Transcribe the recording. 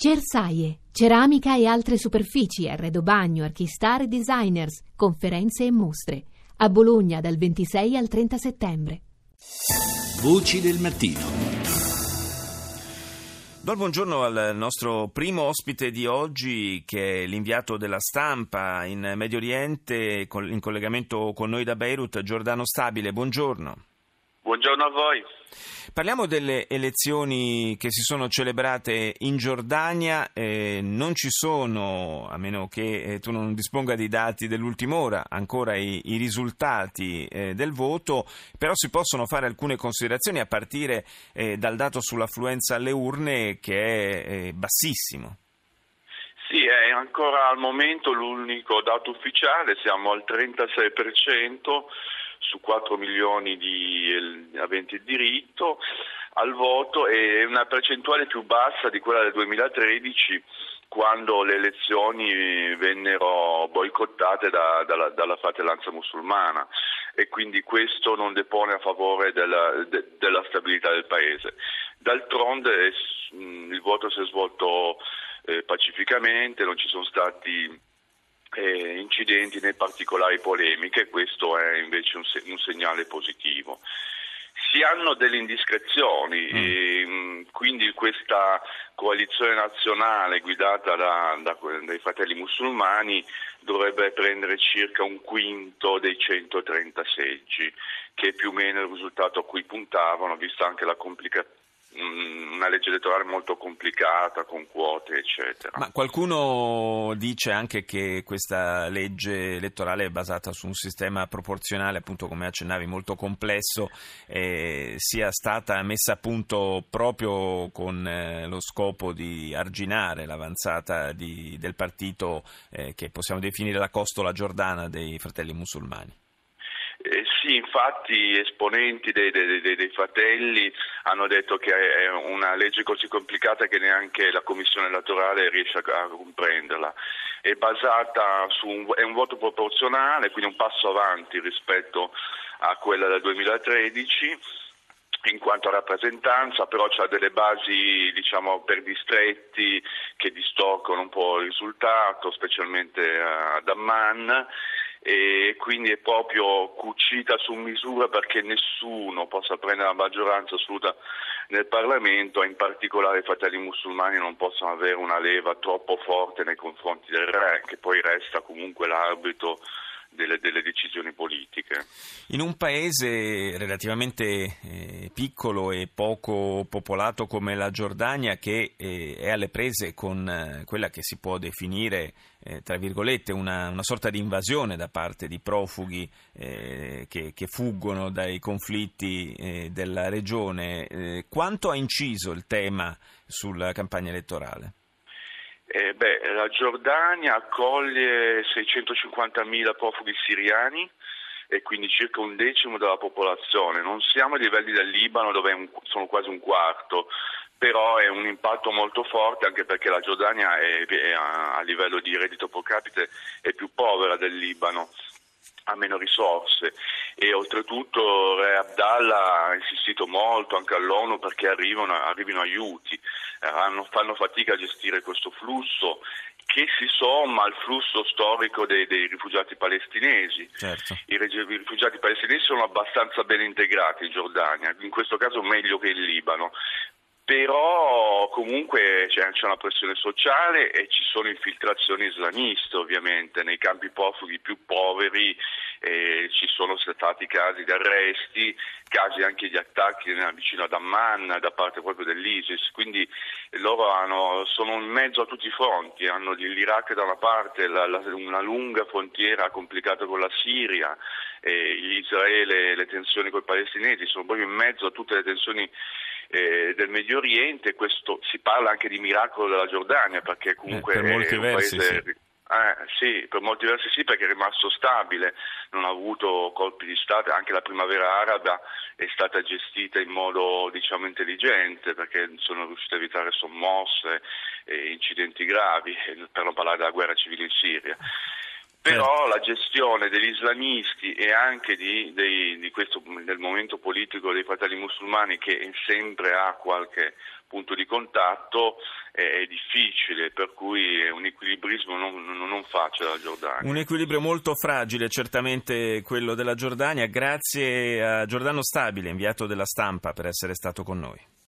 Cersaie, ceramica e altre superfici, arredo bagno, archistar e designers, conferenze e mostre. A Bologna dal 26 al 30 settembre. Voci del mattino. Do il buongiorno al nostro primo ospite di oggi, che è l'inviato della stampa in Medio Oriente, in collegamento con noi da Beirut, Giordano Stabile. Buongiorno. Buongiorno a voi. Parliamo delle elezioni che si sono celebrate in Giordania, eh, non ci sono, a meno che eh, tu non disponga di dati dell'ultima ora, ancora i, i risultati eh, del voto, però si possono fare alcune considerazioni a partire eh, dal dato sull'affluenza alle urne che è eh, bassissimo. Sì, è ancora al momento l'unico dato ufficiale, siamo al 36% su 4 milioni di eh, aventi diritto al voto e una percentuale più bassa di quella del 2013 quando le elezioni vennero boicottate da, dalla, dalla, fratellanza musulmana e quindi questo non depone a favore della, de, della stabilità del paese. D'altronde il voto si è svolto eh, pacificamente, non ci sono stati eh, incidenti né particolari polemiche, questo è invece un, se- un segnale positivo. Si hanno delle indiscrezioni, mm. e, mm, quindi questa coalizione nazionale guidata da, da, dai fratelli musulmani dovrebbe prendere circa un quinto dei 130 seggi, che è più o meno il risultato a cui puntavano, vista anche la complicazione una legge elettorale molto complicata con quote eccetera. Ma qualcuno dice anche che questa legge elettorale è basata su un sistema proporzionale, appunto come accennavi, molto complesso, eh, sia stata messa a punto proprio con eh, lo scopo di arginare l'avanzata di, del partito eh, che possiamo definire la costola giordana dei fratelli musulmani. Eh, sì, infatti esponenti dei, dei, dei, dei, fratelli hanno detto che è una legge così complicata che neanche la commissione elettorale riesce a, a comprenderla. È basata su un, è un voto proporzionale, quindi un passo avanti rispetto a quella del 2013 in quanto a rappresentanza, però ha delle basi diciamo, per distretti che distorcono un po' il risultato, specialmente ad Amman e quindi è proprio cucita su misura perché nessuno possa prendere la maggioranza assoluta nel Parlamento in particolare i fratelli musulmani non possono avere una leva troppo forte nei confronti del re che poi resta comunque l'arbitro delle, delle, decisioni politiche. In un paese relativamente eh, piccolo e poco popolato come la Giordania, che eh, è alle prese con eh, quella che si può definire, eh, tra virgolette, una, una, sorta di invasione da parte di profughi eh, che, che, fuggono dai conflitti eh, della regione, quanto ha inciso il tema sulla campagna elettorale? Eh, beh, la Giordania accoglie 650.000 profughi siriani e quindi circa un decimo della popolazione. Non siamo ai livelli del Libano dove un, sono quasi un quarto, però è un impatto molto forte anche perché la Giordania è, è a, a livello di reddito pro capite è più povera del Libano ha meno risorse e oltretutto Re Abdallah ha insistito molto anche all'ONU perché arrivino, arrivino aiuti, eh, hanno, fanno fatica a gestire questo flusso che si somma al flusso storico dei, dei rifugiati palestinesi. Certo. I, I, rifugiati palestinesi sono abbastanza ben integrati in Giordania, in questo caso meglio che in Libano, però comunque c'è, c'è, una pressione sociale e ci sono infiltrazioni islamiste ovviamente nei campi profughi più poveri eh, ci sono stati casi di arresti, casi anche di attacchi vicino ad Amman da parte proprio dell'ISIS, quindi loro hanno, sono in mezzo a tutti i fronti, hanno l'Iraq da una parte, la, la, una lunga frontiera complicata con la Siria, eh, Israele, le tensioni con i palestinesi, sono proprio in mezzo a tutte le tensioni eh, del Medio Oriente, questo, si parla anche di miracolo della Giordania perché comunque eh, per molti è un versi, paese... Sì. Eh, sì, per molti versi sì, perché è rimasto stabile, non ha avuto colpi di Stato, anche la primavera araba è stata gestita in modo diciamo, intelligente perché sono riusciti a evitare sommosse e incidenti gravi, per non parlare della guerra civile in Siria. Però la gestione degli islamisti e anche di, dei, di questo, del momento politico dei fratelli musulmani che sempre ha qualche punto di contatto è, è difficile, per cui è un equilibrismo non, non, facile la Giordania. Un equilibrio molto fragile, certamente quello della Giordania. Grazie a Giordano Stabile, inviato della stampa, per essere stato con noi.